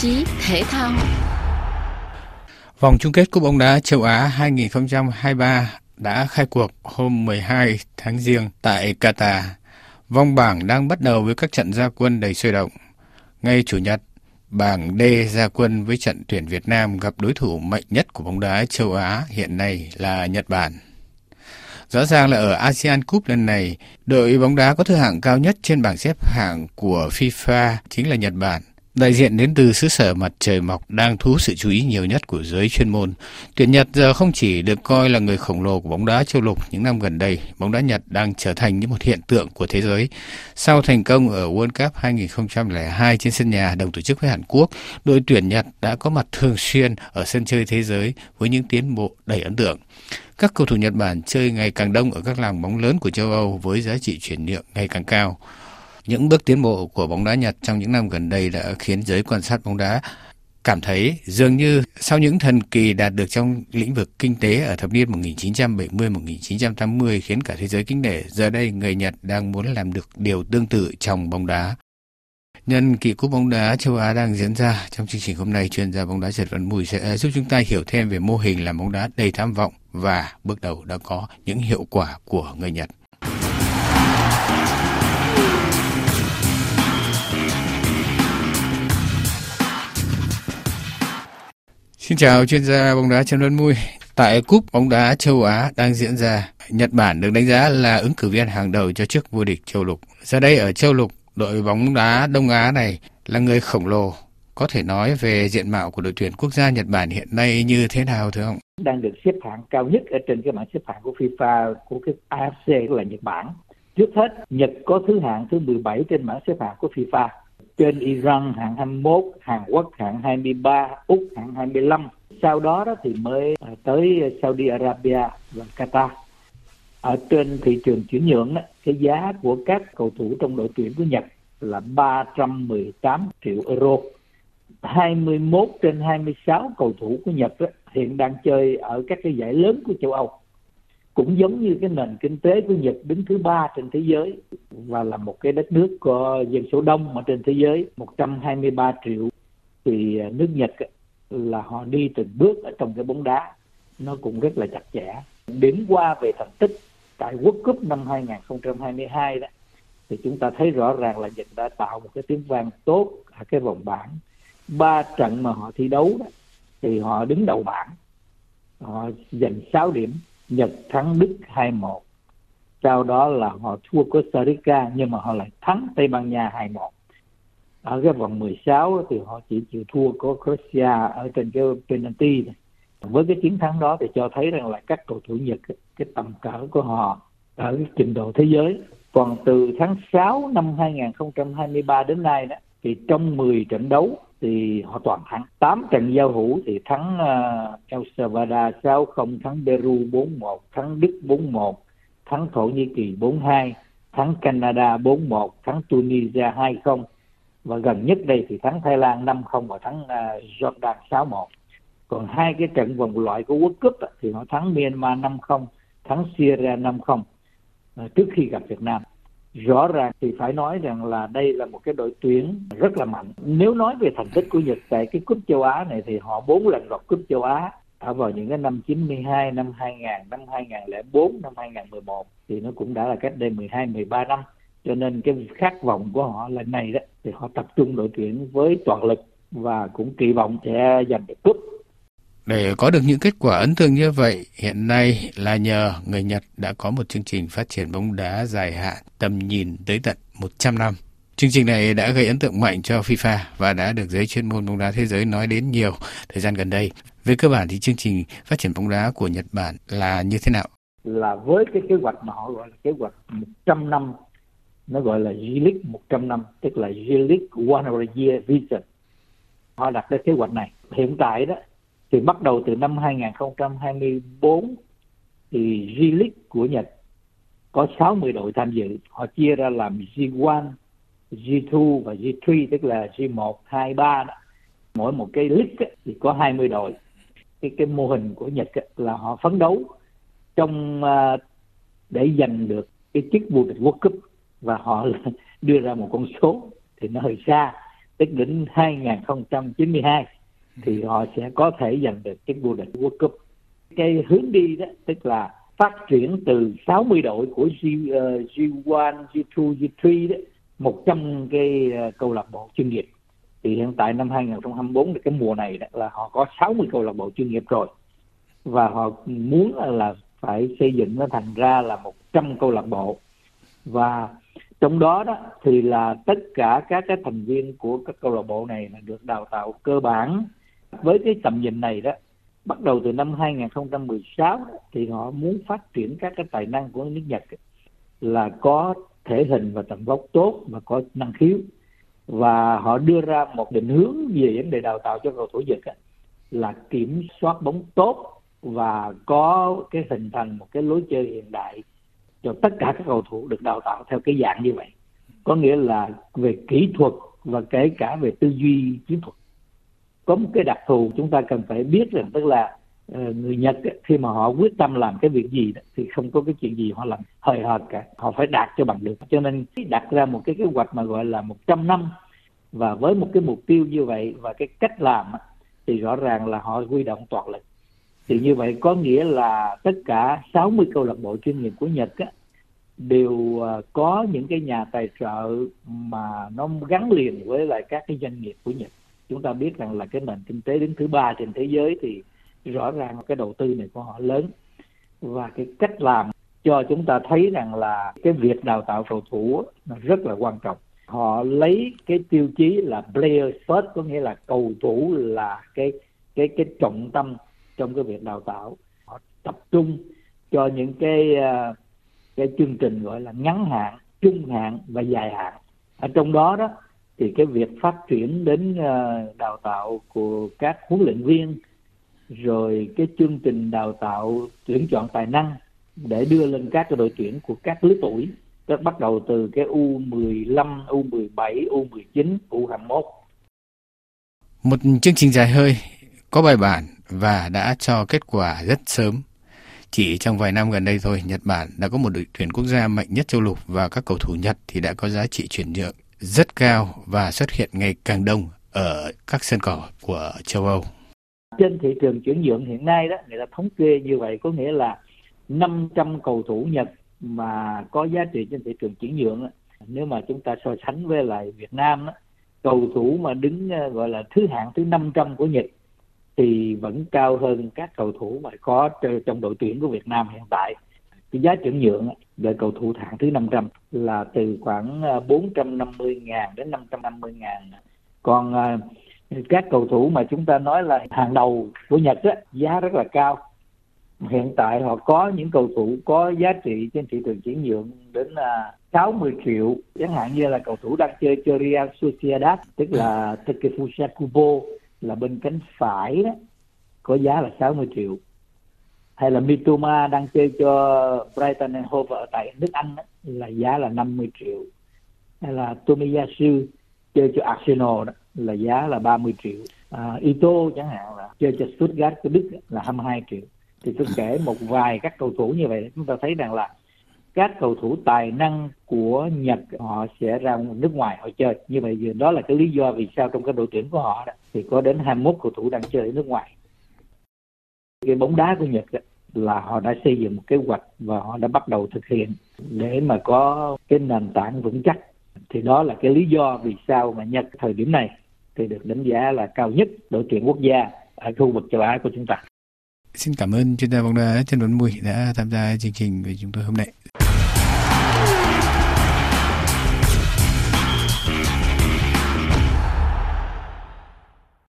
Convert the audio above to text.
chí thể thao. Vòng chung kết Cúp bóng đá châu Á 2023 đã khai cuộc hôm 12 tháng Giêng tại Qatar. Vòng bảng đang bắt đầu với các trận gia quân đầy sôi động. Ngay chủ nhật, bảng D gia quân với trận tuyển Việt Nam gặp đối thủ mạnh nhất của bóng đá châu Á hiện nay là Nhật Bản. Rõ ràng là ở ASEAN Cup lần này, đội bóng đá có thứ hạng cao nhất trên bảng xếp hạng của FIFA chính là Nhật Bản. Đại diện đến từ xứ sở mặt trời mọc đang thu sự chú ý nhiều nhất của giới chuyên môn. Tuyển Nhật giờ không chỉ được coi là người khổng lồ của bóng đá châu lục những năm gần đây, bóng đá Nhật đang trở thành như một hiện tượng của thế giới. Sau thành công ở World Cup 2002 trên sân nhà đồng tổ chức với Hàn Quốc, đội tuyển Nhật đã có mặt thường xuyên ở sân chơi thế giới với những tiến bộ đầy ấn tượng. Các cầu thủ Nhật Bản chơi ngày càng đông ở các làng bóng lớn của châu Âu với giá trị chuyển nhượng ngày càng cao. Những bước tiến bộ của bóng đá Nhật trong những năm gần đây đã khiến giới quan sát bóng đá cảm thấy dường như sau những thần kỳ đạt được trong lĩnh vực kinh tế ở thập niên 1970-1980 khiến cả thế giới kính nể, giờ đây người Nhật đang muốn làm được điều tương tự trong bóng đá. Nhân kỳ cúp bóng đá châu Á đang diễn ra, trong chương trình hôm nay, chuyên gia bóng đá Trần Văn Mùi sẽ giúp chúng ta hiểu thêm về mô hình làm bóng đá đầy tham vọng và bước đầu đã có những hiệu quả của người Nhật. Xin chào chuyên gia bóng đá Trần Văn Mui. Tại cúp bóng đá châu Á đang diễn ra, Nhật Bản được đánh giá là ứng cử viên hàng đầu cho chức vô địch châu lục. Giờ đây ở châu lục, đội bóng đá Đông Á này là người khổng lồ. Có thể nói về diện mạo của đội tuyển quốc gia Nhật Bản hiện nay như thế nào thưa ông? Đang được xếp hạng cao nhất ở trên cái bảng xếp hạng của FIFA của cái AFC là Nhật Bản. Trước hết, Nhật có thứ hạng thứ 17 trên bảng xếp hạng của FIFA trên Iran hạng 21, Hàn Quốc hạng 23, Úc hạng 25. Sau đó đó thì mới ờ, tới Saudi Arabia và Qatar. Ở trên thị trường chuyển nhượng đó, cái giá của các cầu thủ trong đội tuyển của Nhật là 318 triệu euro. 21 trên 26 cầu thủ của Nhật đó, hiện đang chơi ở các cái giải lớn của châu Âu cũng giống như cái nền kinh tế của Nhật đứng thứ ba trên thế giới và là một cái đất nước có dân số đông ở trên thế giới 123 triệu thì nước Nhật là họ đi từng bước ở trong cái bóng đá. Nó cũng rất là chặt chẽ. Điểm qua về thành tích tại World Cup năm 2022 đó, thì chúng ta thấy rõ ràng là Nhật đã tạo một cái tiếng vang tốt ở cái vòng bảng. Ba trận mà họ thi đấu đó, thì họ đứng đầu bảng, họ giành 6 điểm. Nhật, thắng, Đức 2-1 sau đó là họ thua Costa Rica nhưng mà họ lại thắng Tây Ban Nha 2-1 ở cái vòng 16 thì họ chỉ chịu thua có Croatia ở trên cái penalty với cái chiến thắng đó thì cho thấy rằng là các cầu thủ Nhật, cái tầm cỡ của họ ở cái trình độ thế giới. Còn từ tháng 6 năm 2023 đến nay đó, thì trong 10 trận đấu thì họ toàn thắng. 8 trận giao hữu thì thắng uh, El Salvador 6-0, thắng Peru 4-1, thắng Đức 4-1, thắng Thổ Nhĩ Kỳ 4-2, thắng Canada 4-1, thắng Tunisia 2-0 và gần nhất đây thì thắng Thái Lan 5-0 và thắng uh, Jordan 6-1. Còn hai cái trận vòng loại của World Cup thì họ thắng Myanmar 5-0, thắng Syria 5-0 uh, trước khi gặp Việt Nam rõ ràng thì phải nói rằng là đây là một cái đội tuyển rất là mạnh. Nếu nói về thành tích của Nhật tại cái cúp châu Á này thì họ bốn lần lọt cúp châu Á ở vào những cái năm 92, năm 2000, năm 2004, năm 2011 thì nó cũng đã là cách đây 12, 13 năm. Cho nên cái khát vọng của họ lần này đó thì họ tập trung đội tuyển với toàn lực và cũng kỳ vọng sẽ giành được cúp để có được những kết quả ấn tượng như vậy, hiện nay là nhờ người Nhật đã có một chương trình phát triển bóng đá dài hạn tầm nhìn tới tận 100 năm. Chương trình này đã gây ấn tượng mạnh cho FIFA và đã được giới chuyên môn bóng đá thế giới nói đến nhiều thời gian gần đây. Về cơ bản thì chương trình phát triển bóng đá của Nhật Bản là như thế nào? Là với cái kế hoạch mà họ gọi là kế hoạch 100 năm, nó gọi là G-League 100 năm, tức là G-League One Year Vision. Họ đặt ra kế hoạch này. Hiện tại đó thì bắt đầu từ năm 2024 thì G-League của Nhật có 60 đội tham dự. Họ chia ra làm G1, G2 và G3 tức là G1, 2, 3 đó. Mỗi một cái league thì có 20 đội. Cái cái mô hình của Nhật là họ phấn đấu trong uh, để giành được cái chức vô địch World Cup và họ đưa ra một con số thì nó hơi xa tức đến 2092 thì họ sẽ có thể giành được cái vô địch World Cup. Cái hướng đi đó tức là phát triển từ 60 đội của G, uh, G1, G2, G3 đó 100 cái ờ, câu lạc bộ chuyên nghiệp. Thì hiện tại năm 2024 thì cái mùa này đó là họ có 60 câu lạc bộ chuyên nghiệp rồi và họ muốn là phải xây dựng nó thành ra là 100 câu lạc bộ và trong đó đó thì là tất cả các cái thành viên của các câu lạc bộ này là được đào tạo cơ bản với cái tầm nhìn này đó, bắt đầu từ năm 2016 thì họ muốn phát triển các cái tài năng của nước Nhật là có thể hình và tầm vóc tốt và có năng khiếu. Và họ đưa ra một định hướng về vấn đề đào tạo cho cầu thủ Nhật là kiểm soát bóng tốt và có cái hình thành một cái lối chơi hiện đại cho tất cả các cầu thủ được đào tạo theo cái dạng như vậy. Có nghĩa là về kỹ thuật và kể cả về tư duy, chiến thuật có một cái đặc thù chúng ta cần phải biết rằng tức là ờ, người Nhật khi mà họ quyết tâm làm cái việc gì thì không có cái chuyện gì họ làm hời hợt cả. Họ phải đạt cho bằng được. Cho nên đặt ra một cái kế hoạch mà gọi là 100 năm. Và với một cái mục tiêu như vậy và cái cách làm thì rõ ràng là họ huy động toàn lực. Thì như vậy có nghĩa là tất cả 60 câu lạc bộ chuyên nghiệp của Nhật á, đều ờ, có những cái nhà tài trợ mà nó gắn liền với lại các cái doanh nghiệp của Nhật. Chúng ta biết rằng là cái nền kinh tế đứng thứ ba trên thế giới thì rõ ràng cái đầu tư này của họ lớn. Và cái cách làm cho chúng ta thấy rằng là cái việc đào tạo cầu thủ nó rất là quan trọng. Họ lấy cái tiêu chí là player first, có nghĩa là cầu thủ là cái cái cái trọng tâm trong cái việc đào tạo. Họ tập trung cho những cái ờ, cái chương trình gọi là ngắn hạn, trung hạn và dài hạn. Ở trong đó đó thì cái việc phát triển đến ờ, đào tạo của các huấn luyện viên rồi cái chương trình đào tạo tuyển chọn tài năng để đưa lên các đội tuyển của các lứa tuổi Tức bắt đầu từ cái U15, U17, U19, U21. Một chương trình dài hơi có bài bản và đã cho kết quả rất sớm. Chỉ trong vài năm gần đây thôi, Nhật Bản đã có một đội tuyển quốc gia mạnh nhất châu lục và các cầu thủ Nhật thì đã có giá trị chuyển nhượng rất cao và xuất hiện ngày càng đông ở các sân cỏ của châu Âu. Trên thị trường chuyển nhượng hiện nay đó, người ta thống kê như vậy có nghĩa là 500 cầu thủ Nhật mà có giá trị trên thị trường chuyển nhượng nếu mà chúng ta so sánh với lại Việt Nam đó, cầu thủ mà đứng ờ, gọi là thứ hạng thứ 500 của Nhật thì vẫn cao hơn các cầu thủ mà có trong đội tuyển của Việt Nam hiện tại. Cái giá chuyển nhượng về cầu thủ hạng thứ 500 là từ khoảng à, 450.000 đến 550.000 Còn à, các cầu thủ mà chúng ta nói là hàng đầu của Nhật á, giá rất là cao. Hiện tại họ có những cầu thủ có giá trị trên thị trường chuyển nhượng đến là 60 triệu. Chẳng hạn như là cầu thủ đang chơi cho Real Sociedad, tức là Takefusa Kubo là bên cánh phải đó có giá là 60 triệu hay là Mitoma đang chơi cho Brighton and Hove ở tại nước Anh đó, là giá là 50 triệu. Hay là Tomiyasu chơi cho Arsenal đó, là giá là 30 triệu. À, Ito chẳng hạn là chơi cho Stuttgart của Đức là 22 triệu. Thì tôi kể một vài các cầu thủ như vậy chúng ta thấy rằng là các cầu thủ tài năng của Nhật họ sẽ ra nước ngoài họ chơi. Như vậy đó là cái lý do vì sao trong cái đội tuyển của họ đó, thì có đến 21 cầu thủ đang chơi ở nước ngoài. Cái bóng đá của Nhật đó, là họ đã xây dựng một kế hoạch và họ đã bắt đầu thực hiện để mà có cái nền tảng vững chắc thì đó là cái lý do vì sao mà Nhật thời điểm này thì được đánh giá là cao nhất đội tuyển quốc gia ở khu vực châu Á của chúng ta. Xin cảm ơn chuyên gia bóng đá Trần Tuấn Mùi đã tham gia chương trình với chúng tôi hôm nay.